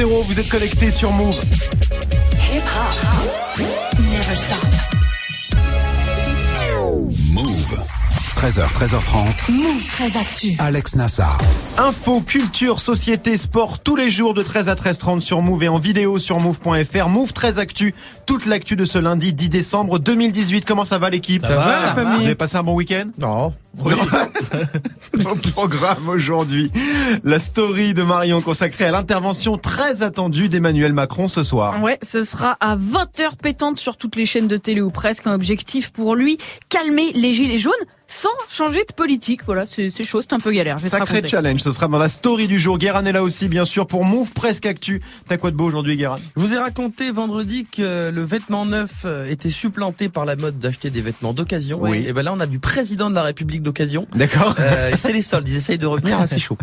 0, vous êtes connecté sur Move. Hip hop. Never stop. 13h, 13h30. Move très actu. Alex Nassar. Info, culture, société, sport, tous les jours de 13 à 13h30 sur Move et en vidéo sur Move.fr. Move très actu, toute l'actu de ce lundi 10 décembre 2018. Comment ça va l'équipe? Ça va, la famille? Vous avez passé un bon week-end? Non. Au programme aujourd'hui, la story de Marion consacrée à l'intervention très attendue d'Emmanuel Macron ce soir. Ouais, ce sera à 20h pétante sur toutes les chaînes de télé ou presque. Un objectif pour lui, calmer les gilets jaunes sans changer de politique. Voilà, c'est c'est chaud, c'est un peu galère. Sacré challenge, ce sera dans la story du jour. Guérin est là aussi, bien sûr, pour Move Presque Actu. T'as quoi de beau aujourd'hui, Guérin? Je vous ai raconté vendredi que le vêtement neuf euh, était supplanté par la mode d'acheter des vêtements d'occasion. Oui. Et ben là, on a du président de la République d'occasion. D'accord Euh, c'est les soldes, ils essayent de revenir assez chaud.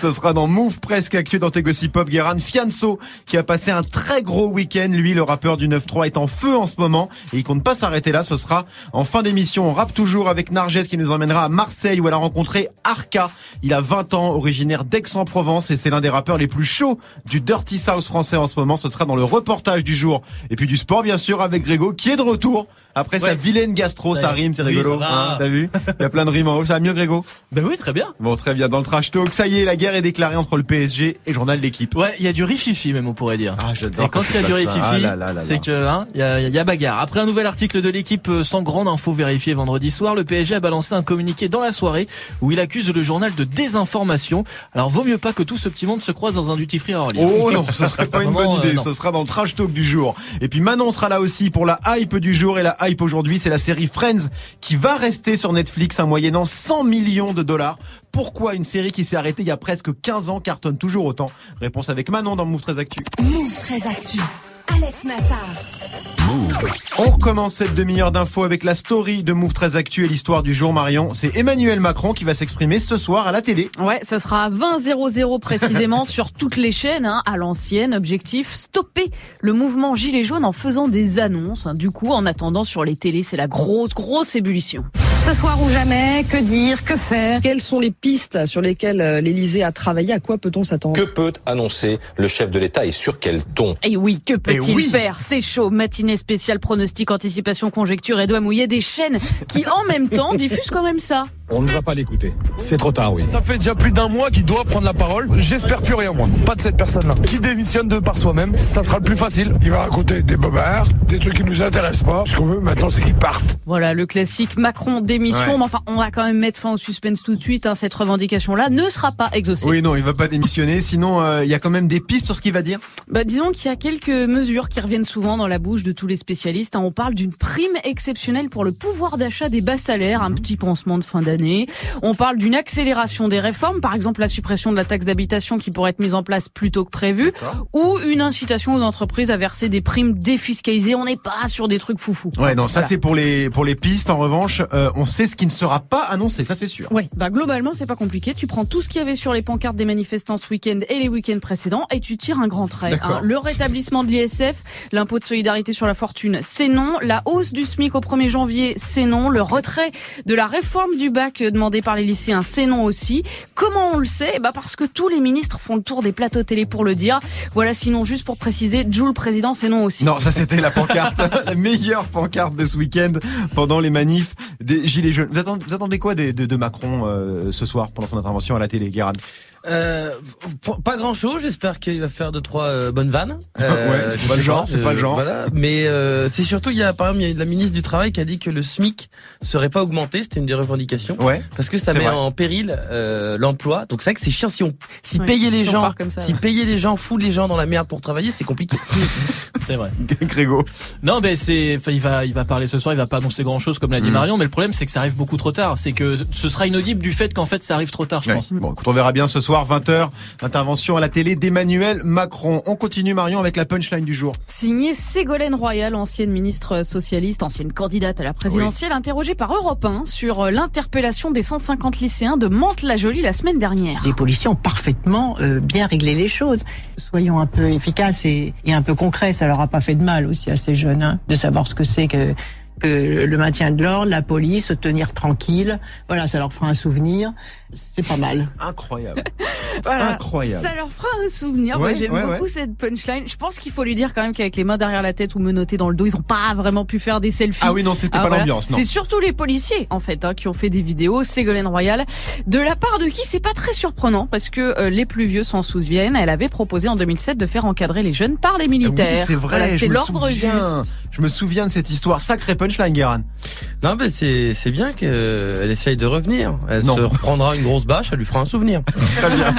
Ce sera dans Move Presque Actu dans tes gossip pop. Guérin Fianso, qui a passé un très gros week-end. Lui, le rappeur du 9-3, est en feu en ce moment. Et il compte pas s'arrêter là. Ce sera en fin d'émission. On rappe toujours avec Narges qui nous emmènera à Marseille où elle a rencontré Arca. Il a 20 ans, originaire d'Aix-en-Provence et c'est l'un des rappeurs les plus chauds du Dirty South français en ce moment. Ce sera dans le reportage du jour. Et puis du sport, bien sûr, avec Grégo qui est de retour. Après sa Ouais. vilaine gastro, ça rime, c'est Oui, rigolo. Hein, T'as vu Il y a plein de rimes en haut. Ça va mieux, Grégo Ben oui, très bien. Bon, très bien. Dans le trash talk, ça y est, la guerre est déclarée entre le PSG et le journal L'équipe. Ouais, il y a du rififi même, on pourrait dire. Ah, j'adore. Et quand il y a du rififi, Ah c'est que hein, il y, a, y a bagarre. Après un nouvel article de l'équipe euh, sans grande info vérifiée vendredi soir, le PSG a balancé un communiqué dans la soirée où il accuse le journal de désinformation. Alors vaut mieux pas que tout ce petit monde se croise dans un duty free à Orly. Oh non, ce serait pas une bonne euh, idée. non. Ce sera dans le trash talk du jour. Et puis Manon sera là aussi pour la hype du jour. Et la hype aujourd'hui, c'est la série Friends qui va rester sur Netflix, un moyennant 100 millions de dollars. Pourquoi une série qui s'est arrêtée il y a presque 15 ans cartonne toujours autant? Réponse avec Manon dans Move 13 Actu. Move très actu. Alex Nassar. On recommence cette demi-heure d'infos avec la story de Move 13 Actu et l'histoire du jour Marion. C'est Emmanuel Macron qui va s'exprimer ce soir à la télé. Ouais, ce sera à 20 00 précisément sur toutes les chaînes, hein, à l'ancienne. Objectif, stopper le mouvement Gilets jaunes en faisant des annonces. Du coup, en attendant sur les télés, c'est la grosse, grosse ébullition. Ce soir ou jamais, que dire, que faire? Quelles sont les pistes sur lesquelles euh, l'Élysée a travaillé? À quoi peut-on s'attendre? Que peut annoncer le chef de l'État et sur quel ton? Et oui, que peut-il Eh oui. faire? C'est chaud. Matinée spéciale pronostic, anticipation, conjecture et doigt mouillé des chaînes qui, en même temps, diffusent quand même ça. On ne va pas l'écouter. C'est trop tard, oui. Ça fait déjà plus d'un mois qu'il doit prendre la parole. J'espère plus rien, moi. Pas de cette personne-là. Qui démissionne de par soi-même, ça sera le plus facile. Il va raconter des bobards, des trucs qui nous intéressent pas. Ce qu'on veut maintenant, c'est qu'il parte. Voilà, le classique Macron démission. Ouais. Mais enfin, on va quand même mettre fin au suspense tout de suite. hein. Cette revendication-là ne sera pas exaucée. Oui, non, il va pas démissionner. Sinon, euh, il y a quand même des pistes sur ce qu'il va dire. Bah, disons qu'il y a quelques mesures qui reviennent souvent dans la bouche de tous les spécialistes. hein. On parle d'une prime exceptionnelle pour le pouvoir d'achat des bas salaires, un petit pansement de fin d'année. On parle d'une accélération des réformes, par exemple la suppression de la taxe d'habitation qui pourrait être mise en place plus tôt que prévu, ou une incitation aux entreprises à verser des primes défiscalisées. On n'est pas sur des trucs foufou. Ouais, non, ça Voilà. c'est pour les pour les pistes. En revanche, euh, on sait ce qui ne sera pas annoncé, ça c'est sûr. Ouais, bah globalement c'est pas compliqué. Tu prends tout ce qu'il y avait sur les pancartes des manifestants ce week-end et les week-ends précédents et tu tires un grand trait. Hein. Le rétablissement de l'ISF, l'impôt de solidarité sur la fortune, c'est non. La hausse du SMIC au 1er janvier, c'est non. Le retrait de la réforme du bac euh, demandé par les lycéens, c'est non aussi. Comment on le sait? Bah parce que tous les ministres font le tour des plateaux télé pour le dire. Voilà, sinon juste pour préciser, Jules président, c'est non aussi. Non, ça c'était la pancarte, la meilleure pancarte de ce week-end pendant les manifs des Gilets jaunes. Vous attendez, vous attendez quoi de, de, de Macron euh, ce soir pendant son intervention à la télé, Guérin? Euh, pas grand chose. J'espère qu'il va faire deux trois euh, bonnes vannes. Euh, Ouais, c'est je pas le genre, c'est pas le genre. Voilà. Mais euh, c'est surtout il y a par exemple il y a la ministre du travail qui a dit que le SMIC serait pas augmenté. C'était une des revendications. Ouais. Parce que ça C'est met vrai. en péril euh, l'emploi. Donc c'est vrai que c'est chiant si on si Ouais, payer les si gens part comme ça, si ouais. payer les gens fout les gens dans la merde pour travailler c'est compliqué. C'est vrai. Grégo. Non, mais c'est, enfin, il va, il va parler ce soir. Il va pas annoncer grand chose, comme l'a dit Mm. Marion. Mais le problème, c'est que ça arrive beaucoup trop tard. C'est que ce sera inaudible du fait qu'en fait, ça arrive trop tard, je Ouais. pense. Bon, écoute, on verra bien ce soir, 20h, intervention à la télé d'Emmanuel Macron. On continue, Marion, avec la punchline du jour. Signé Ségolène Royal, ancienne ministre socialiste, ancienne candidate à la présidentielle, interrogée par Europe 1 sur euh, l'interpellation des 150 lycéens de Mantes-la-Jolie la semaine dernière. Les policiers ont parfaitement euh, bien réglé les choses. Soyons un peu efficaces et, et un peu concrets. Ça leur a pas fait de mal aussi à ces jeunes hein, de savoir ce que c'est que que le maintien de l'ordre, la police, se tenir tranquille. Voilà, ça leur fera un souvenir. C'est pas mal. Incroyable. Voilà. Incroyable. Ça leur fera un souvenir. Ouais, Moi, j'aime ouais, beaucoup ouais. cette punchline. Je pense qu'il faut lui dire quand même qu'avec les mains derrière la tête ou menottés dans le dos, ils ont pas vraiment pu faire des selfies. Ah oui, non, c'était pas l'ambiance, non. C'est surtout les policiers, en fait, hein, qui ont fait des vidéos. Ségolène Royal. De la part de qui, c'est pas très surprenant parce que euh, les plus vieux s'en souviennent. Elle avait proposé en 2007 de faire encadrer les jeunes par les militaires. Ah Oui, c'est vrai, Voilà, C'était l'ordre juste. Je me souviens de cette histoire. Sacré punchline, Guérin. Non, mais c'est c'est bien qu'elle essaye de revenir. Elle Non. se reprendra une grosse bâche, elle lui fera un souvenir. Très bien.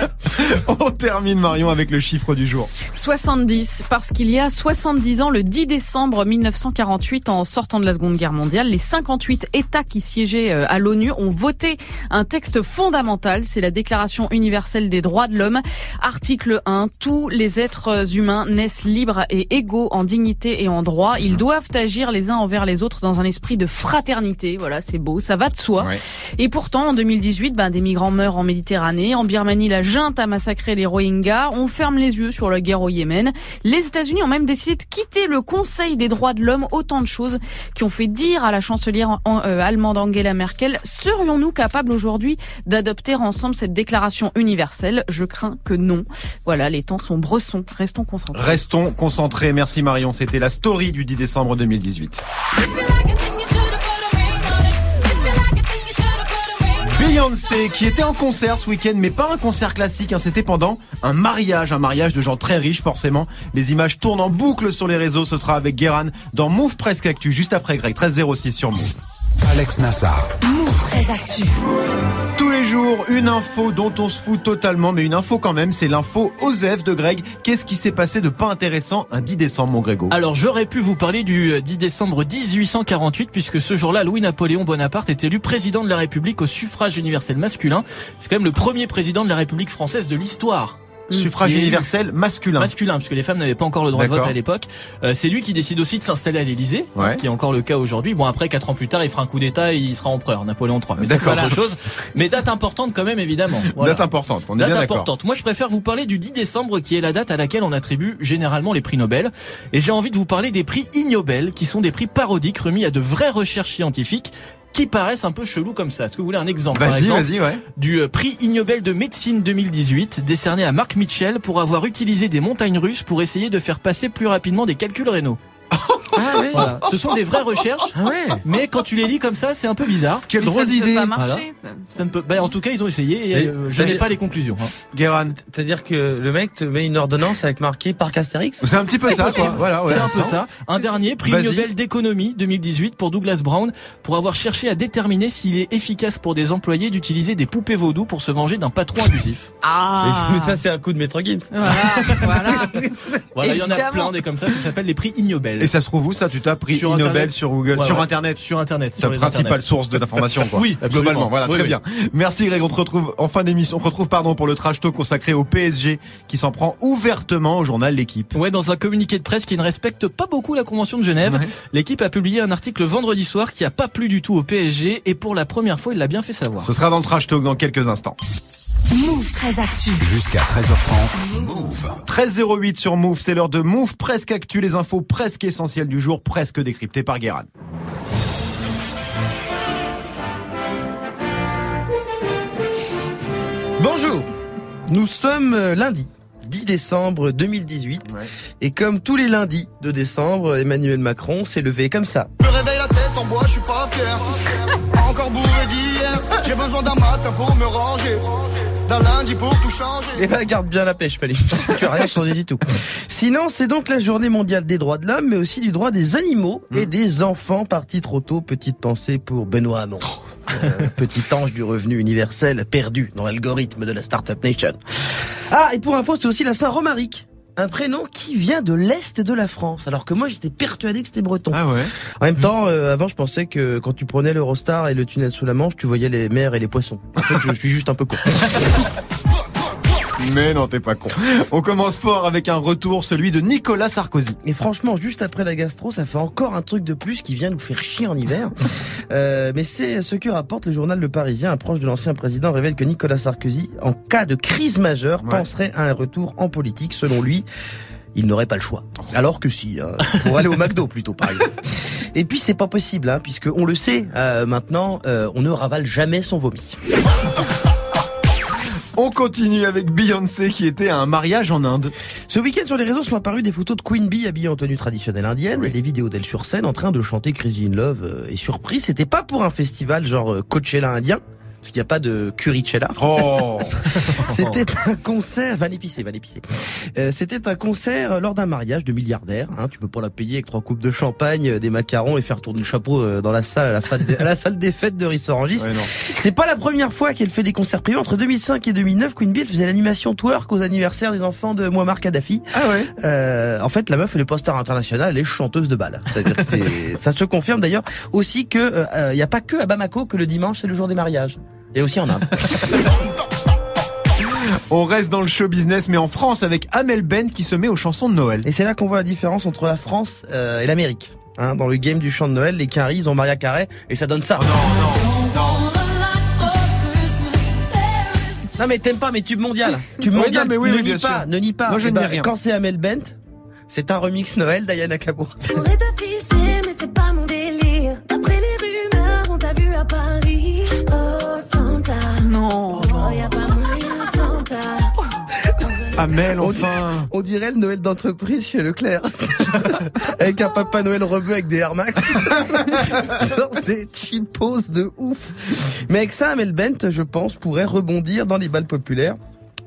On termine, Marion, avec le chiffre du jour. 70, parce qu'il y a 70 ans, le 10 décembre 1948, en sortant de la Seconde Guerre mondiale, les 58 États qui siégeaient euh, à l'ONU ont voté un texte fondamental, c'est la Déclaration universelle des droits de l'homme. Article 1, tous les êtres humains naissent libres et égaux en dignité et en droit. Ils doivent agir les uns envers les autres dans un esprit de fraternité. Voilà, c'est beau, ça va de soi. Ouais. Et pourtant, en 2018, ben, des migrants meurent en Méditerranée. En Birmanie, la junte a massacré les Rohingyas. On ferme les yeux sur la guerre au Yémen. Les États-Unis ont même décidé de quitter le Conseil des droits de l'homme. Autant de choses qui ont fait dire à la chancelière en- euh, allemande Angela Merkel, serions-nous capables aujourd'hui d'adopter ensemble cette déclaration universelle? Je crains que non. Voilà, les temps sont bressons. Restons concentrés. Restons concentrés. Merci, Marion. C'était la story du 10 décembre 2018. Beyoncé qui était en concert ce week-end, mais pas un concert classique, hein, c'était pendant un mariage, un mariage de gens très riches forcément. Les images tournent en boucle sur les réseaux, ce sera avec Guéran dans Move Presque Actu, juste après Greg, 1306 sur Move. Alex Nassar. Très actu. Tous les jours, une info dont on se fout totalement, mais une info quand même, c'est l'info OSEF de Greg. Qu'est-ce qui s'est passé de pas intéressant un 10 décembre, mon Grégo? Alors j'aurais pu vous parler du euh, 10 décembre 1848 puisque ce jour-là Louis-Napoléon Bonaparte est élu président de la République au suffrage universel masculin. C'est quand même le premier président de la République française de l'histoire. Suffrage Qui est- universel masculin. Masculin, puisque les femmes n'avaient pas encore le droit de vote à l'époque. Euh, c'est lui qui décide aussi de s'installer à l'Élysée, hein, Ouais. ce qui est encore le cas aujourd'hui. Bon, après, quatre ans plus tard, il fera un coup d'État et il sera empereur, Napoléon III. Mais c'est D'accord. autre chose. Mais date importante quand même, évidemment. Voilà. Date importante, on est Date bien importante. Moi, je préfère vous parler du 10 décembre, qui est la date à laquelle on attribue généralement les prix Nobel. Et j'ai envie de vous parler des prix Ignobel, qui sont des prix parodiques remis à de vraies recherches scientifiques qui paraissent un peu chelous comme ça. Est-ce que vous voulez un exemple Vas-y, vas-y, ouais. du euh, prix Ignobel de médecine 2018, décerné à Marc Mitchell pour avoir utilisé des montagnes russes pour essayer de faire passer plus rapidement des calculs rénaux. Ah ouais. Voilà. Ce sont des vraies recherches, Ah ouais. mais quand tu les lis comme ça, c'est un peu bizarre. Quelle drôle ça ne peut d'idée. pas marcher, Voilà. ça. Ça ne peut. Bah, en tout cas, ils ont essayé et euh, je n'ai pas les conclusions. hein. Guéran. C'est-à-dire que le mec te met une ordonnance avec marqué Parc Astérix C'est un petit peu ça, quoi. Voilà, ouais. c'est un peu ça. Un dernier prix. Nobel d'économie 2018 pour Douglas Brown pour avoir cherché à déterminer s'il est efficace pour des employés d'utiliser des poupées vaudou pour se venger d'un patron abusif. Ah. Mais, ça, c'est un coup de Maître Gims. Voilà, voilà. Voilà, il y en a plein des comme ça. Ça s'appelle les prix Ignobel. Et ça se trouve où ça? Tu tapes prix Sur Nobel Internet. sur Google, Ouais, sur ouais. Internet. Sur Internet. C'est sur la les principale source de- d'information, quoi. Oui, absolument. globalement. Voilà, Oui, très oui. bien. Merci Greg. On te retrouve en fin d'émission. On te retrouve, pardon, pour le trash talk consacré au PSG qui s'en prend ouvertement au journal L'équipe. Ouais, dans un communiqué de presse qui ne respecte pas beaucoup la Convention de Genève, Ouais. l'équipe a publié un article vendredi soir qui a pas plu du tout au PSG et pour la première fois, il l'a bien fait savoir. Ce sera dans le trash talk dans quelques instants. Move très actu. Jusqu'à 13h30. Move. 13.08 sur Move, c'est l'heure de Move presque actu, les infos presque essentielles du jour, presque décryptées par Guéran. Bonjour, nous sommes euh, lundi 10 décembre 2018 et comme tous les lundis de décembre, Emmanuel Macron s'est levé comme ça. Me réveille la tête en bois, je suis pas fier. Encore bourré d'hier, j'ai besoin d'un matin pour me ranger. D'un lundi pour tout changer. Eh ben, garde bien la pêche, Palais. tu as rien changé du tout. Sinon, c'est donc la journée mondiale des droits de l'homme, mais aussi du droit des animaux et des enfants partis trop tôt. Petite pensée pour Benoît Hamon. Euh, petit ange du revenu universel perdu dans l'algorithme de la Startup Nation. Ah, et pour info, c'est aussi la Saint-Romaric. Un prénom qui vient de l'Est de la France, alors que moi j'étais persuadé que c'était breton. Ah ouais En même temps, euh, avant je pensais que quand tu prenais l'Eurostar et le tunnel sous la Manche, tu voyais les mers et les poissons. En fait, je, je suis juste un peu con. Mais non, t'es pas con. On commence fort avec un retour, celui de Nicolas Sarkozy. Et franchement, juste après la gastro, ça fait encore un truc de plus qui vient nous faire chier en hiver. Euh, mais c'est ce que rapporte le journal Le Parisien. Un proche de l'ancien président révèle que Nicolas Sarkozy, en cas de crise majeure, Ouais. penserait à un retour en politique. Selon lui, il n'aurait pas le choix. Alors que si, hein, pour aller au McDo plutôt, par exemple. Et puis c'est pas possible, hein, puisque on le sait euh, maintenant, euh, on ne ravale jamais son vomi. On continue avec Beyoncé qui était à un mariage en Inde. Ce week-end sur les réseaux sont apparues des photos de Queen Bee habillée en tenue traditionnelle indienne et des vidéos d'elle sur scène en train de chanter Crazy in Love. euh, Et surprise, c'était pas pour un festival genre euh, Coachella indien. Parce qu'il n'y a pas de currychella. Oh C'était un concert, va l'épicer, va l'épicer. Euh, C'était un concert lors d'un mariage de milliardaire. Hein, tu peux pas la payer avec trois coupes de champagne, euh, des macarons et faire tourner le chapeau euh, dans la salle à la, fin de- à la salle des fêtes de Rissorangis. Ouais. C'est pas la première fois qu'elle fait des concerts privés. Entre 2005 et 2009, Queen Bee elle faisait l'animation twerk aux anniversaires des enfants de Muammar Kadhafi. Ah ouais Euh, en fait, la meuf elle est poster international, elle est chanteuse de bal. Ça se confirme d'ailleurs aussi que il y a pas que à Bamako que le dimanche c'est le jour des mariages. Et aussi en Inde. On reste dans le show business, mais en France avec Amel Ben qui se met aux chansons de Noël. Et c'est là qu'on voit la différence entre la France euh, et l'Amérique. Hein, dans le game du chant de Noël, les Quinry, ils ont Maria Carré et ça donne ça. non, mais t'aimes pas, mais tube mondial. Tube Ouais, mondial, non, mais oui, ne oui, nie bien pas, sûr. ne nie pas. Moi, je ben, rien. Quand c'est Amel Bent, c'est un remix Noël d'Ayana Kabour. Pourrais t'afficher, mais c'est pas mon Amel, On dirait, enfin on dirait le Noël d'entreprise chez Leclerc. avec un papa Noël rebeu avec des Air Max. Genre, c'est cheapos de ouf. Mais avec ça, Amel Bent, je pense, pourrait rebondir dans les balles populaires.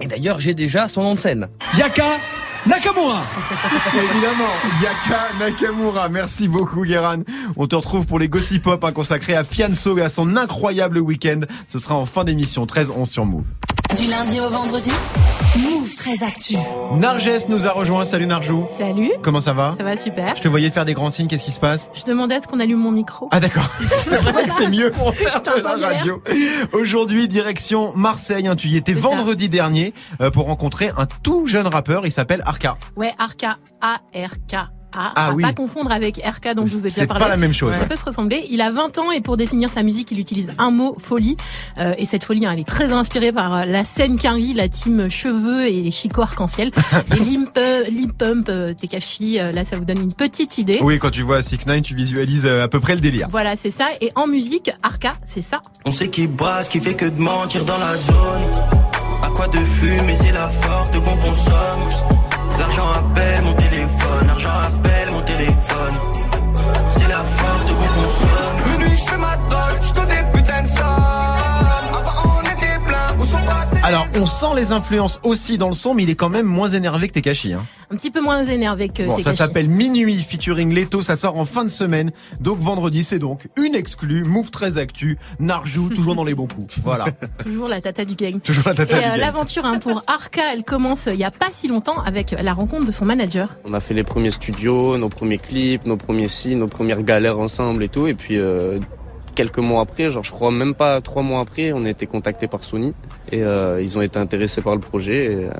Et d'ailleurs, j'ai déjà son nom de scène. Yaka Nakamura Évidemment, Yaka Nakamura. Merci beaucoup, Guéran. On te retrouve pour les Gossip Pop hein, consacrés à Fianso et à son incroyable week-end. Ce sera en fin d'émission 13-11 sur Move. Du lundi au vendredi, Move très actu. Narges nous a rejoint. Salut Narjou. Salut. Comment ça va Ça va super. Je te voyais faire des grands signes. Qu'est-ce qui se passe Je demandais à ce qu'on allume mon micro. Ah d'accord. C'est vrai que c'est mieux pour faire de la radio. Aujourd'hui, direction Marseille. hein. Tu y étais ça. vendredi dernier euh, pour rencontrer un tout jeune rappeur. Il s'appelle Arca. Ouais, Arca, A-R-K. A, Ah à oui. pas confondre avec RK dont je vous ai déjà C'est parlé. pas la même chose, Ça ouais. peut se ressembler. Il a 20 ans et pour définir sa musique, il utilise un mot, folie. Euh, et cette folie, hein, elle est très inspirée par euh, la scène Quinry, la team cheveux et les chicots arc-en-ciel. et Limp, euh, Limp Pump, euh, Tekashi, euh, là ça vous donne une petite idée. Oui, quand tu vois 6 9 tu visualises à peu près le délire. Voilà, c'est ça. Et en musique, Arca, c'est ça. On sait qui boit, ce qui fait que de mentir dans la zone. À quoi de fumer, c'est la forte qu'on consomme. On sent les influences aussi dans le son, mais il est quand même moins énervé que Tekashi. Hein. Un petit peu moins énervé que Bon, ça s'appelle Minuit featuring Leto, ça sort en fin de semaine. Donc vendredi, c'est donc une exclue, Move très actu, Narjou, toujours dans les bons coups. Voilà. Toujours la tata du gang. Toujours la tata Et du euh, gang. l'aventure hein, pour Arca, elle commence euh, il y a pas si longtemps avec la rencontre de son manager. On a fait les premiers studios, nos premiers clips, nos premiers signes, nos premières galères ensemble et tout. Et puis euh, quelques mois après, genre je crois même pas trois mois après, on a été contacté par Sony et euh, ils ont été intéressés par le projet et, euh,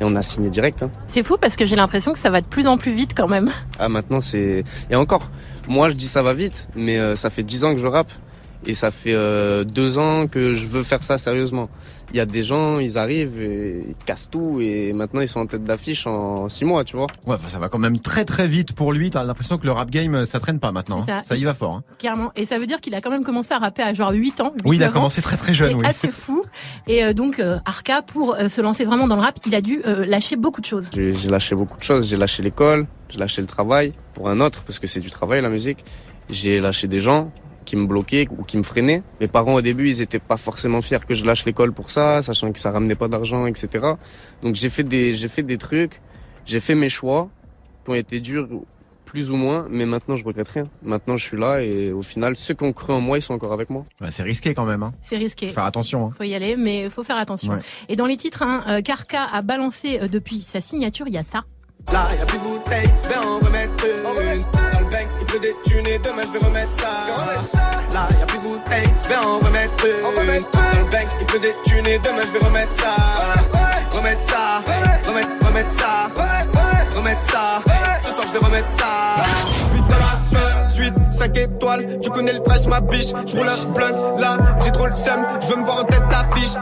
et on a signé direct. hein. C'est fou parce que j'ai l'impression que ça va de plus en plus vite quand même. Ah maintenant c'est et encore, moi je dis ça va vite, mais euh, ça fait dix ans que je rappe et ça fait euh, deux ans que je veux faire ça sérieusement. Il y a des gens, ils arrivent et ils cassent tout et maintenant ils sont en tête d'affiche en six mois, tu vois. Ouais, enfin, ça va quand même très très vite pour lui. T'as l'impression que le rap game, ça traîne pas maintenant. Hein. ça. Ça y va fort. hein. Clairement. Et ça veut dire qu'il a quand même commencé à rapper à genre 8 ans. Oui, il a 8-9 ans. commencé très très jeune, C'est oui. assez fou. Et euh, donc euh, Arca, pour euh, se lancer vraiment dans le rap, il a dû euh, lâcher beaucoup de choses. J'ai lâché beaucoup de choses. J'ai lâché l'école, j'ai lâché le travail pour un autre, parce que c'est du travail la musique. J'ai lâché des gens qui me bloquaient ou qui me freinaient. Mes parents au début, ils étaient pas forcément fiers que je lâche l'école pour ça, sachant que ça ramenait pas d'argent, etc. Donc j'ai fait des, j'ai fait des trucs, j'ai fait mes choix qui ont été durs plus ou moins, mais maintenant je regrette rien. Maintenant je suis là et au final, ceux qui ont cru en moi, ils sont encore avec moi. Ouais, c'est risqué quand même. Hein. C'est risqué. Faut faire attention. Hein. Faut y aller, mais il faut faire attention. Ouais. Et dans les titres, hein, euh, Karka a balancé euh, depuis sa signature, il y a ça. Là, y'a plus de bouteilles, je vais en remettre une. Dans le Banks, il pleut des thunes et demain je vais remettre ça. Là, y'a plus de bouteilles, je vais en remettre une. Dans le Banks, il pleut des thunes et demain je vais remettre ça. Remettre ça, remettre, remettre ça, remettre ça. Ce soir je vais remettre ça. Suite dans la suite, suite 5 étoiles. Tu connais le price, ma biche. Je roule un blunt, là, j'ai trop le seum. Je veux me voir en tête d'affiche.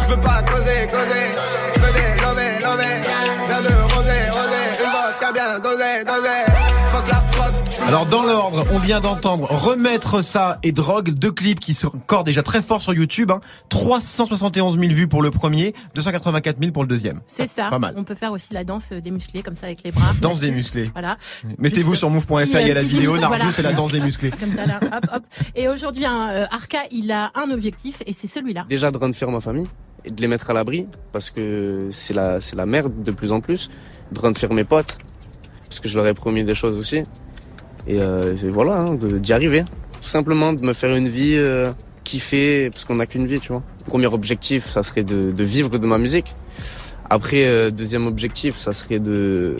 Je veux pas causer, causer. Je veux des lovés, lovés. Vers le rosé, rosé. Une vodka bien dosée, dosée. Alors dans l'ordre, on vient d'entendre Remettre ça et Drogue, deux clips qui sont encore déjà très forts sur YouTube. Hein. 371 000 vues pour le premier, 284 000 pour le deuxième. C'est ça. Pas mal. On peut faire aussi la danse des musclés comme ça avec les bras. Danse des musclés. Voilà. Mettez-vous sur move.fr, il y a petit, la euh, vidéo, Narjou voilà. fait la danse des musclés. Comme ça là, hop hop. Et aujourd'hui, hein, euh, Arca, il a un objectif et c'est celui-là. Déjà de rendre fier ma famille et de les mettre à l'abri parce que c'est la, c'est la merde de plus en plus. De rendre fier mes potes parce que je leur ai promis des choses aussi. Et euh, voilà, hein, d'y arriver. Tout simplement de me faire une vie euh, kiffer parce qu'on n'a qu'une vie, tu vois. Premier objectif, ça serait de, de vivre de ma musique. Après, euh, deuxième objectif, ça serait de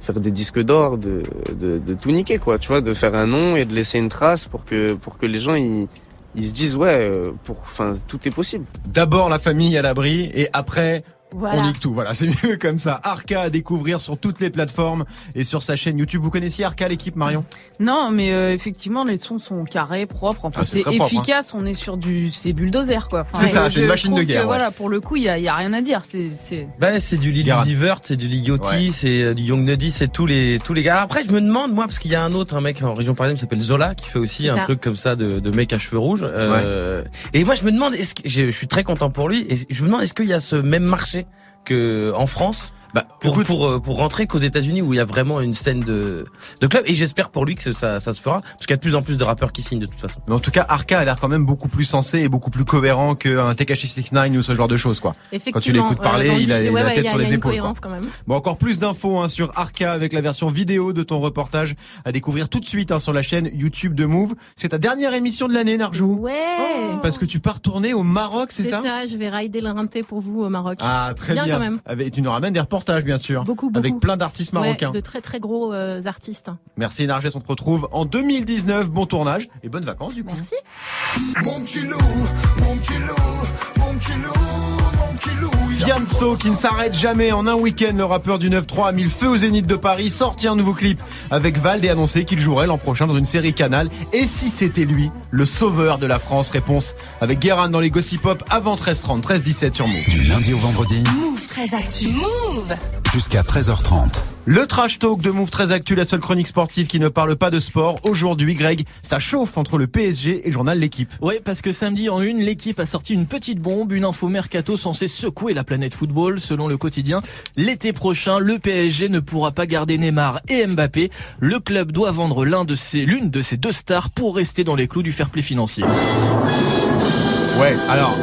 faire des disques d'or, de, de, de tout niquer, quoi. Tu vois, de faire un nom et de laisser une trace pour que, pour que les gens, ils, ils se disent, ouais, euh, pour, enfin, tout est possible. D'abord la famille à l'abri et après Voilà. on nique tout. Voilà, c'est mieux comme ça. Arca à découvrir sur toutes les plateformes et sur sa chaîne YouTube. Vous connaissiez Arca l'équipe Marion? Non, mais euh, effectivement, les sons sont carrés, propres. Enfin, Ah, c'est propre, efficace. On est sur du, c'est bulldozer, quoi. Enfin, C'est ça, c'est une machine de que, guerre, ouais. Voilà, pour le coup, il y a, il y a rien à dire. C'est, c'est. Bah, c'est du Lil Guérin. Uzi Vert, c'est du Lil Yachty, Ouais. c'est euh, du Young Nuddy, c'est tous les tous les gars. Alors après, je me demande moi parce qu'il y a un autre, un mec en région parisienne qui s'appelle Zola qui fait aussi C'est un ça. truc comme ça de, de mec à cheveux rouges. Euh, Et moi, je me demande, est-ce que je, je suis très content pour lui et je me demande est-ce qu'il y a ce même marché que en France Bah, pour écoute, pour euh, pour rentrer qu'aux États-Unis où il y a vraiment une scène de de club et j'espère pour lui que ça ça se fera parce qu'il y a de plus en plus de rappeurs qui signent de toute façon. mais en tout cas, Arca a l'air quand même beaucoup plus sensé et beaucoup plus cohérent qu'un Tekashi 69 ou ce genre de choses, quoi. Effectivement. Quand tu l'écoutes euh, parler, dans il a, il a ouais, la ouais, tête a- sur a les une épaules. quand même. Bon, encore plus d'infos hein, sur Arca avec la version vidéo de ton reportage à découvrir tout de suite hein, sur la chaîne YouTube de Move. C'est ta dernière émission de l'année, Narjou. Ouais. Parce que tu pars tourner au Maroc, c'est c'est ça, ça. Je vais rider le rinté pour vous au Maroc. Ah, très bien. Bien quand même. Avec, tu nous ramènes des reportages, bien sûr. Beaucoup, beaucoup. Avec plein d'artistes Ouais, marocains. de très très gros euh, artistes. Merci Narges, on te retrouve en 2019. Bon tournage et bonnes vacances du coup. Merci. Mon petit loup, mon petit loup, mon petit loup, mon petit loup. Fianso qui ne s'arrête jamais en un week-end, le rappeur du 9-3 a mis le feu au Zénith de Paris, sorti un nouveau clip avec Vald et annoncé qu'il jouerait l'an prochain dans une série Canal. Et si c'était lui, le sauveur de la France? Réponse avec Guérin dans les Gossip Pop avant 13h30, 13h17 sur Move. Du lundi au vendredi Move très actu. Move jusqu'à 13h30. Le trash talk de Move très actu, la seule chronique sportive qui ne parle pas de sport. Aujourd'hui, Greg, ça chauffe entre le PSG et le journal L'équipe. Ouais, parce que samedi en une, l'équipe a sorti une petite bombe, une info mercato censée secouer la planète football. Selon le quotidien, l'été prochain, le PSG ne pourra pas garder Neymar et Mbappé. Le club doit vendre l'un de ses, l'une de ses deux stars pour rester dans les clous du fair play financier. Ouais, alors,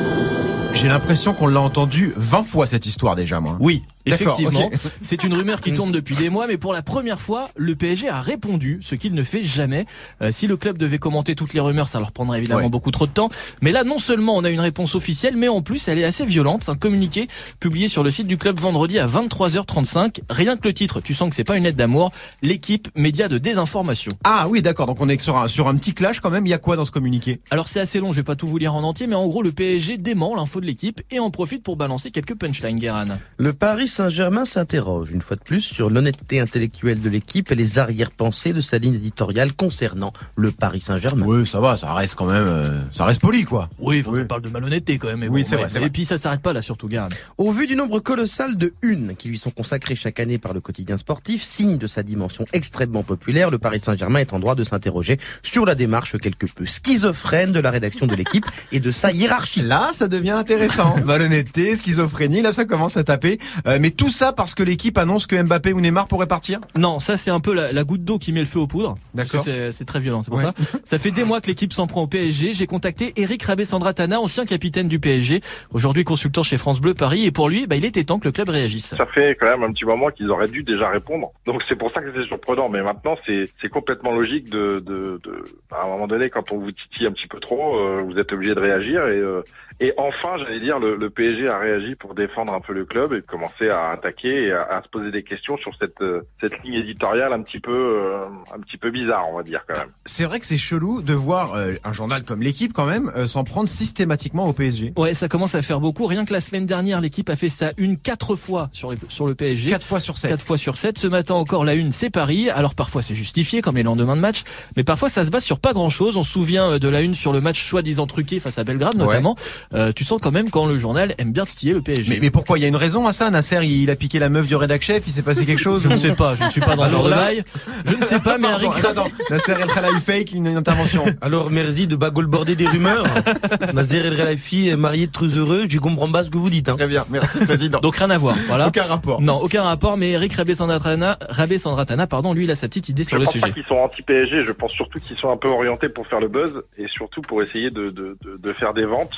j'ai l'impression qu'on l'a entendu 20 fois cette histoire déjà, moi. Oui, effectivement. C'est une rumeur qui tourne depuis des mois, mais pour la première fois, le PSG a répondu, ce qu'il ne fait jamais. Euh, si le club devait commenter toutes les rumeurs, ça leur prendrait évidemment Ouais. beaucoup trop de temps. Mais là, non seulement on a une réponse officielle, mais en plus, elle est assez violente. Un communiqué publié sur le site du club vendredi à 23h35. Rien que le titre, tu sens que c'est pas une lettre d'amour. L'équipe média de désinformation. Ah oui, d'accord, donc on est sur un, sur un petit clash quand même. Il y a quoi dans ce communiqué? Alors c'est assez long, je vais pas tout vous lire en entier, mais en gros, le PSG dément l'info de l'équipe et en profite pour balancer quelques punchlines, Guéran. Le Paris Saint-Germain s'interroge une fois de plus sur l'honnêteté intellectuelle de l'équipe et les arrière-pensées de sa ligne éditoriale concernant le Paris Saint-Germain. Oui, ça va, ça reste quand même, euh, ça reste poli quoi. Oui, enfin, ça parle de malhonnêteté quand même. Mais Oui, bon, c'est ouais. vrai, Et vrai. puis ça s'arrête pas là, surtout, Guéran. Au vu du nombre colossal de unes qui lui sont consacrées chaque année par le quotidien sportif, signe de sa dimension extrêmement populaire, le Paris Saint-Germain est en droit de s'interroger sur la démarche quelque peu schizophrène de la rédaction de l'équipe et de sa hiérarchie. Là, ça devient intéressant. Malhonnêteté, schizophrénie, là ça commence à taper. Euh, mais tout ça parce que l'équipe annonce que Mbappé ou Neymar pourraient partir Non, ça c'est un peu la, la goutte d'eau qui met le feu aux poudres. D'accord. c'est très violent, c'est pour Ouais. ça. Ça fait des mois que l'équipe s'en prend au PSG. J'ai contacté Eric Rabé-Sandratana, ancien capitaine du PSG, aujourd'hui consultant chez France Bleu Paris. Et pour lui, bah, il était temps que le club réagisse. Ça fait quand même un petit moment qu'ils auraient dû déjà répondre. Donc c'est pour ça que c'est surprenant. Mais maintenant, c'est c'est complètement logique de, de, de à un moment donné, quand on vous titille un petit peu trop, euh, vous êtes obligé de réagir. Et, euh, et enfin, j'allais dire, le, le PSG a réagi pour défendre un peu le club et commencer à attaquer et à, à se poser des questions sur cette euh, cette ligne éditoriale un petit peu euh, un petit peu bizarre, on va dire quand même. C'est vrai que c'est chelou de voir euh, un journal comme l'équipe quand même euh, s'en prendre systématiquement au PSG. Ouais, ça commence à faire beaucoup. Rien que la semaine dernière, l'équipe a fait ça une quatre fois sur, les, sur le PSG. 4 fois sur 7. Quatre fois sur 7. Ce matin encore, la une, c'est Paris. Alors parfois c'est justifié, comme les lendemains de match, mais parfois ça se base sur pas grand chose. On se souvient euh, de la une sur le match soi-disant truqué face à Belgrade notamment. Euh, tu sens quand même quand le journal aime bien titiller le PSG. Mais, mais pourquoi? Il y a une raison à ça, Nasser? Nasser, il a piqué la meuf du rédac chef, il s'est passé quelque chose Je ne sais pas, je ne suis pas dans ce Alors genre de bail. Je ne sais pas, mais Eric attends, Nasser El Khelaï fake, une, une intervention. Alors, merci de bagolborder des rumeurs. Nazir El Khelaïfi est marié très heureux. Je comprends pas ce que vous dites. Hein. Très bien, merci président. Donc rien à voir, voilà. Aucun rapport. Non, aucun rapport, mais Eric Rabé-Sandratana, Rabé-Sandratana, pardon, lui, il a sa petite idée Je sur le pense pas sujet. qu'ils sont anti-PSG, je pense surtout qu'ils sont un peu orientés pour faire le buzz et surtout pour essayer de, de, de, de faire des ventes.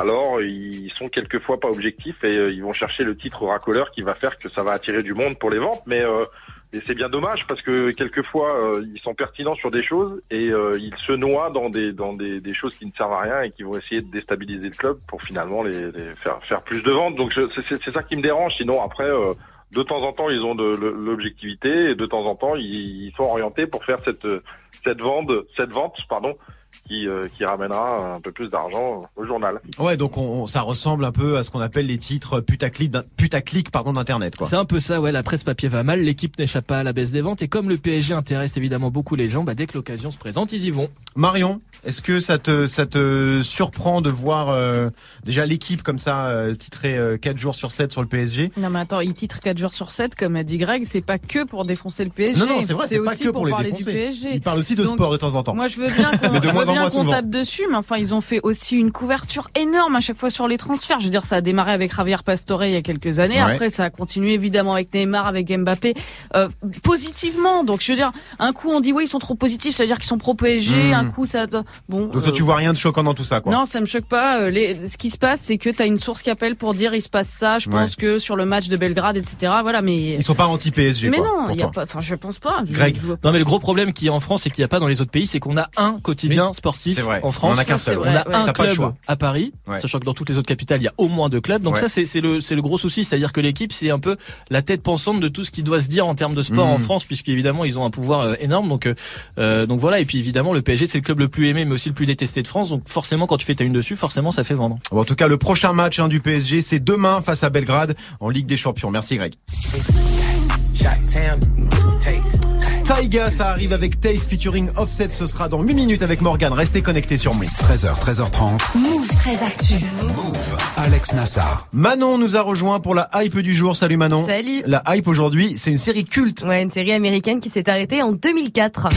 Alors, ils sont quelquefois pas objectifs et euh, ils vont chercher le titre racoleur qui va faire que ça va attirer du monde pour les ventes. Mais euh, c'est bien dommage parce que quelquefois euh, ils sont pertinents sur des choses et euh, ils se noient dans des dans des, des choses qui ne servent à rien et qui vont essayer de déstabiliser le club pour finalement les, les faire faire plus de ventes. Donc c'est- ça qui me dérange. Sinon après. euh, de temps en temps, ils ont de l'objectivité et de temps en temps, ils, ils sont orientés pour faire cette cette vente, cette vente, pardon, qui euh, qui ramènera un peu plus d'argent au journal. Ouais, donc on, on- ça ressemble un peu à ce qu'on appelle les titres putaclic, putaclic pardon d'internet. C'est un peu ça, ouais, la presse papier va mal, l'équipe n'échappe pas à la baisse des ventes, et comme le PSG intéresse évidemment beaucoup les gens, bah, dès que l'occasion se présente, ils y vont. Marion, est-ce que ça te ça te surprend de voir euh, déjà l'équipe comme ça euh, titrée euh, 4 jours sur 7 sur le PSG Non mais attends, il titre 4 jours sur 7 comme a dit Greg, c'est pas que pour défoncer le PSG. Non non, c'est vrai, c'est pas aussi que pour, les parler défoncer. du PSG. Il parle aussi de Donc, sport de temps en temps. Moi, je veux bien moins en bien moins qu'on souvent. tape dessus, mais enfin, ils ont fait aussi une couverture énorme à chaque fois sur les transferts. Je veux dire, ça a démarré avec Javier Pastore il y a quelques années. Ouais. Après, ça a continué évidemment avec Neymar, avec Mbappé, euh, positivement. Donc, je veux dire, un coup on dit oui, ils sont trop positifs, ça veut dire qu'ils sont pro PSG. Hmm. Un coup, ça, bon. Donc toi euh, tu vois rien de choquant dans tout ça quoi. non, ça me choque pas. Euh, Les, ce qui se passe, c'est que tu as une source qui appelle pour dire il se passe ça. Je Ouais. pense que sur le match de Belgrade, etc. Voilà, mais Ils sont pas anti PSG mais quoi. non, il y a toi. pas. Enfin, je pense pas. Greg. je. Non mais le gros problème qu'il y a en France et qu'il n'y a pas dans les autres pays, c'est qu'on a un quotidien sportif vrai. en France. On en a qu'un seul. On a un club à Paris, Ouais. sachant que dans toutes les autres capitales, il y a au moins deux clubs. Donc Ouais. ça, c'est c'est le, c'est le gros souci, c'est-à-dire que l'équipe, c'est un peu la tête pensante de tout ce qui doit se dire en termes de sport en France, puisqu'évidemment, ils ont un pouvoir euh, énorme. Donc, euh, euh, donc voilà. Et puis évidemment, le PSG, c'est le club le plus aimé, mais aussi le plus détesté de France. Donc forcément, quand tu fais ta une dessus, forcément, ça fait vendre. Bon, en tout cas, le prochain match hein, du PSG, c'est demain face à Belgrade en Ligue des Champions. Merci Greg. Taiga, ça arrive avec Taste featuring Offset. Ce sera dans 8 minutes avec Morgan. Restez connectés sur Move. 13h, 13h30. Move très actu. Alex Nassar. Manon nous a rejoint pour la hype du jour. Salut Manon. Salut. La hype aujourd'hui, c'est une série culte. Ouais, une série américaine qui s'est arrêtée en 2004.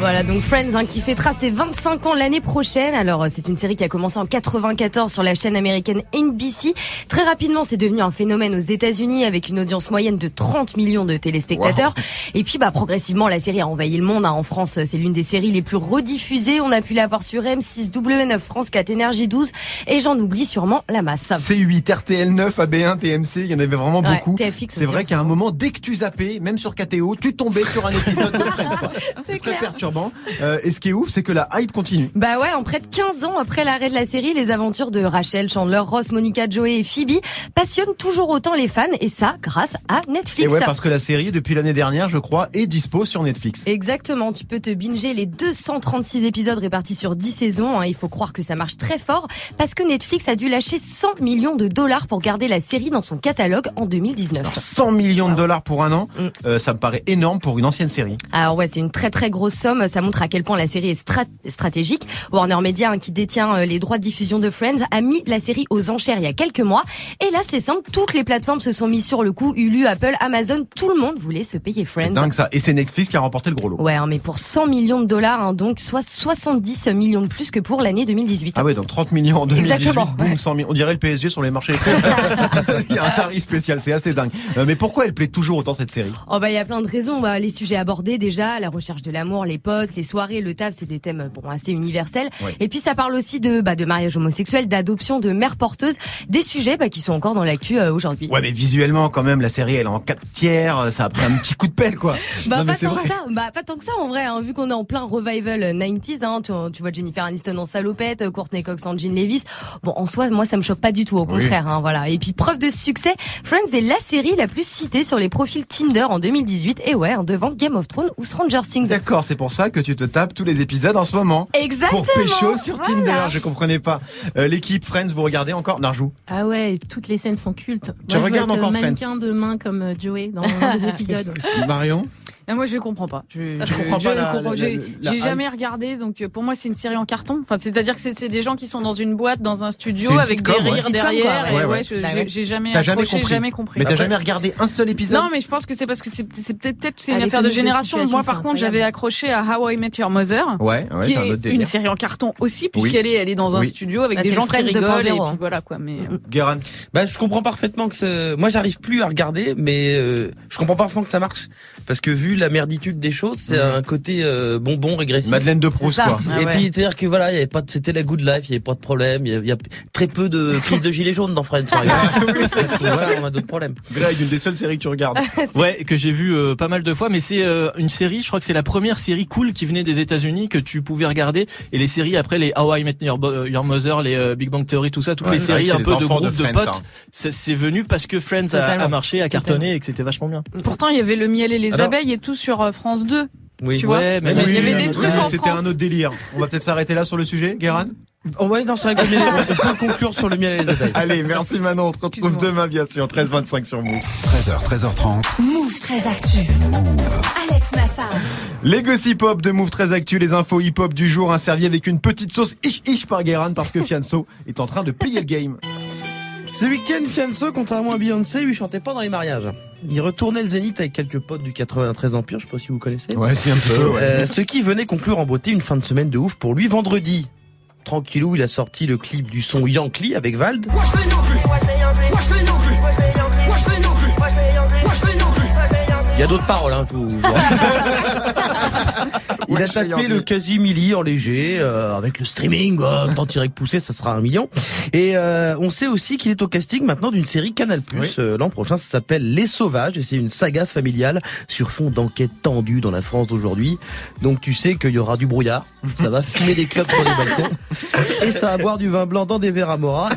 Voilà, donc Friends hein, qui fêtera ses 25 ans l'année prochaine. Alors, euh, c'est une série qui a commencé en 94 sur la chaîne américaine NBC. Très rapidement, c'est devenu un phénomène aux États-Unis avec une audience moyenne de 30 millions de téléspectateurs. Et puis, bah, progressivement, la série a envahi le monde. hein. En France, c'est l'une des séries les plus rediffusées. On a pu la voir sur M6, W9, France 4, Énergie 12. Et j'en oublie sûrement la masse. C8, RTL 9, AB1, TMC, il y en avait vraiment Ouais, beaucoup. C'est vrai en qu'à un moment, dès que tu zappais, même sur KTO, tu tombais sur un épisode de Friends. C'est très clair. Perturbant. Euh, et ce qui est ouf, c'est que la hype continue. Bah ouais, en près de 15 ans après l'arrêt de la série, les aventures de Rachel, Chandler, Ross, Monica, Joey et Phoebe passionnent toujours autant les fans et ça grâce à Netflix. Et ouais, parce que la série, depuis l'année dernière, je crois, est dispo sur Netflix. Exactement, tu peux te binger les 236 épisodes répartis sur 10 saisons. hein. Il faut croire que ça marche très fort parce que Netflix a dû lâcher 100 millions de dollars pour garder la série dans son catalogue en 2019. 100 millions de dollars pour un an, Mm. euh, ça me paraît énorme pour une ancienne série. Alors ouais, c'est une très très grosse somme. Ça montre à quel point la série est strat- stratégique. Warner Media, hein, qui détient euh, les droits de diffusion de Friends, a mis la série aux enchères il y a quelques mois. Et là, c'est simple, toutes les plateformes se sont mises sur le coup. Hulu, Apple, Amazon, tout le monde voulait se payer Friends. dingue ça. Et c'est Netflix qui a remporté le gros lot. Ouais, hein, mais pour 100 millions de dollars, hein, donc soit 70 millions de plus que pour l'année 2018. Ah ouais, donc 30 millions en 2018, Exactement, boum, 100 millions. On dirait le PSG sur les marchés. Il y a un tarif spécial, c'est assez dingue. Euh, mais pourquoi elle plaît toujours autant cette série? Oh bah il y a plein de raisons. Bah, les sujets abordés déjà, la recherche de l'amour, les potes, les soirées, le taf, c'est des thèmes bon assez universels. Et puis ça parle aussi de bah, de mariage homosexuel, d'adoption, de mère porteuse, des sujets bah, qui sont encore dans l'actu euh, aujourd'hui. Ouais, mais visuellement, quand même, la série, elle est en 4 tiers, euh, ça a pris un petit coup de pelle, quoi. Bah non, pas tant vrai. que ça, bah pas tant que ça en vrai, hein, vu qu'on est en plein revival euh, 90s, hein, tu, tu vois Jennifer Aniston en salopette, euh, Courtney Cox en jean Levis. Bon en soi, moi ça me choque pas du tout, au Oui. contraire, hein, voilà. Et puis preuve de succès, Friends est la série la plus citée sur les profils Tinder en 2018, et ouais, hein, devant Game of Thrones ou Stranger Things. D'accord, c'est pour ça que tu te tapes tous les épisodes en ce moment. Exactement. Pour pécho sur Voilà. Tinder, je comprenais pas. Euh, L'équipe Friends, vous regardez encore Narjou Ah ouais, toutes les scènes sont cultes. Tu Moi, je veux regardes être encore mannequin de main comme euh, Joey dans les épisodes. Marion Ah, moi, je comprends pas. Je, Je comprends pas J'ai jamais regardé, donc euh, pour moi, c'est une série en carton. Enfin, c'est-à-dire que c'est c'est des gens qui sont dans une boîte, dans un studio, avec sitcom, des rires derrière. ouais, ouais, ouais. je- Bah j'ai- ouais. j'ai jamais T'as jamais compris. jamais compris. Mais t'as jamais regardé un seul épisode? Non, mais je pense que c'est parce que c'est c'est peut-être Ah, une affaire de génération. Moi, par contre, j'avais accroché à How I Met Your Mother. Ouais, ouais, qui c'est un autre est une série en carton aussi, puisqu'elle est, elle est dans un studio avec Bah, des gens qui rigolent et 2.0. puis voilà quoi. Mais Guérin? Bah, je comprends parfaitement que moi j'arrive plus à regarder, mais euh, je comprends parfaitement que ça marche parce que vu la merditude des choses, c'est un côté euh, bonbon régressif. Madeleine de Proust, quoi. Ah Et ouais. puis c'est-à-dire que voilà, il y avait pas, de- c'était la good life, il y avait pas de problème, il y a, il y a très peu de crises de gilets jaunes dans Friends. oui, c'est Donc, voilà, on a d'autres problèmes. Greg, une des seules séries que tu regardes. Ouais, que j'ai vu euh, pas mal de fois, mais c'est euh, une série. Je crois que c'est la première série cool qui venait des États-Unis que tu pouvais regarder. Et les séries après, les How I Met Your, Your Mother, les euh, Big Bang Theory, tout ça, toutes Ouais, les séries un peu de groupes de potes, hein. c'est venu parce que Friends a, marché, a cartonné et que c'était vachement bien. pourtant, il y avait le miel et les Alors- abeilles et tout sur euh, France 2. Oui. Tu vois Ouais, mais Mais là, il y avait des trucs en C'était un autre délire. On va peut-être s'arrêter là sur le sujet, Guérin Oh ouais, non, c'est vrai on peut conclure sur le miel et les abeilles. Allez, merci Manon. On te retrouve demain, bien sûr, 13h25 sur Move. 13h, 13h30. Move très actu. Alex Nassar. Les gossip hop de Move très actu, les infos hip hop du jour, un servi avec une petite sauce ish ish par Guérin parce que Fianso est en train de plier le game. Ce week-end, Fianso, contrairement à Beyoncé, lui chantait pas dans les mariages. Il retournait le Zénith avec quelques potes du 93 Empire, je sais pas si vous connaissez. Ouais, c'est un peu, ouais. Euh, ce qui venait conclure en beauté une fin de semaine de ouf pour lui vendredi. Tranquillou, il a sorti le clip du son Yankee avec Vald. Il y a d'autres paroles, hein, je vous vois. Il a tapé le quasi milli en léger, euh, avec le streaming, euh, tant tiré que poussé, ça sera un million. Et euh, on sait aussi qu'il est au casting maintenant d'une série Canal+. Oui. Euh, L'an prochain, ça s'appelle Les Sauvages, et c'est une saga familiale sur fond d'enquête tendue dans la France d'aujourd'hui. Donc tu sais qu'il y aura du brouillard, ça va fumer des clubs sur les balcons, et ça va boire du vin blanc dans des verres à Mora,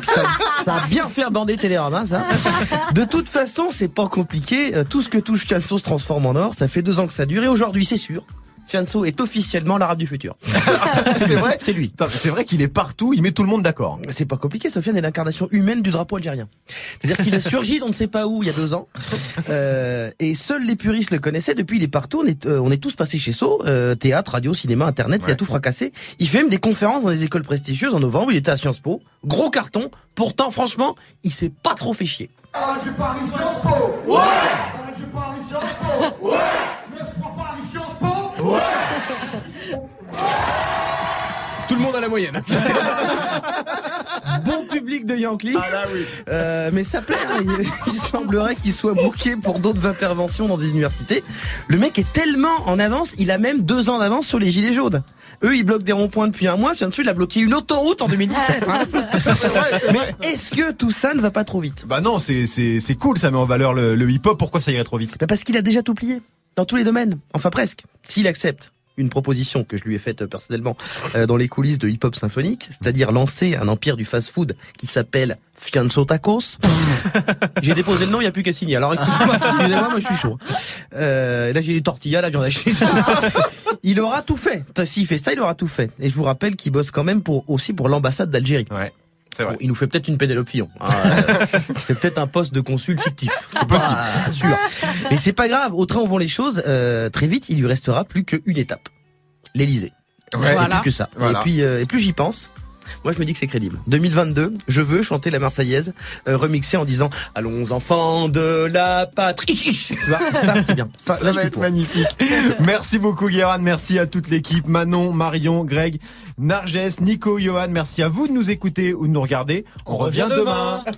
ça va bien faire bander Télérama, ça. De toute façon, c'est pas compliqué, euh, tout ce que touche Fianso se transforme en or, ça fait deux ans que ça dure, et aujourd'hui, c'est sûr. Fianso est officiellement l'arabe du futur. c'est vrai C'est lui. C'est vrai qu'il est partout, il met tout le monde d'accord. C'est pas compliqué, Sofiane est l'incarnation humaine du drapeau algérien. C'est-à-dire qu'il a surgi d'on ne sait pas où il y a deux ans. Euh, et seuls les puristes le connaissaient. Depuis, il est partout. On est, euh, on est tous passés chez So. Euh, théâtre, radio, cinéma, internet, il a tout fracassé. Il fait même des conférences dans des écoles prestigieuses. En novembre, il était à Sciences Po. Gros carton. Pourtant, franchement, il s'est pas trop fait chier. Ah, Paris Sciences Po Ouais Ah, Paris Sciences Po Ouais Ouais Tout le monde à la moyenne. bon public de Yankee. Ah là oui. Euh, mais ça plaît. hein. Il, il semblerait qu'il soit booké pour d'autres interventions dans des universités. Le mec est tellement en avance, il a même deux ans d'avance sur les gilets jaunes. Eux, ils bloquent des ronds-points depuis un mois. Puis ensuite, il a bloqué une autoroute en 2017. hein. Vrai, vrai. Mais est-ce que tout ça ne va pas trop vite? Bah non, c'est c'est c'est cool, ça met en valeur le, le hip hop. Pourquoi ça irait trop vite? Bah Parce qu'il a déjà tout plié dans tous les domaines. Enfin presque. S'il accepte une proposition que je lui ai faite euh, personnellement euh, dans les coulisses de hip-hop symphonique, c'est-à-dire lancer un empire du fast-food qui s'appelle Fianso Tacos. j'ai déposé le nom, il n'y a plus qu'à signer. Alors excusez-moi, moi je suis chaud. Euh, là j'ai les tortillas, la viande hachée. il aura tout fait. S'il fait ça, il aura tout fait. Et je vous rappelle qu'il bosse quand même pour aussi pour l'ambassade d'Algérie. Ouais. C'est vrai. Bon, il nous fait peut-être une Pénélope Fillon. Ah, euh, c'est peut-être un poste de consul fictif. C'est possible. Pas sûr. Mais c'est pas grave. Au train où vont les choses, euh, très vite, il lui restera plus qu'une étape. L'Elysée. Ouais. Et plus que ça. Voilà. Et puis, euh, et plus j'y pense. Moi, je me dis que c'est crédible. 2022, je veux chanter la Marseillaise, euh, remixée en disant Allons enfants de la patrie. Tu vois, ça c'est bien. Ça, Ça là, je va être pour. magnifique. merci beaucoup Guérin, merci à toute l'équipe, Manon, Marion, Greg, Narges, Nico, Johan, merci à vous de nous écouter ou de nous regarder. On, revient demain.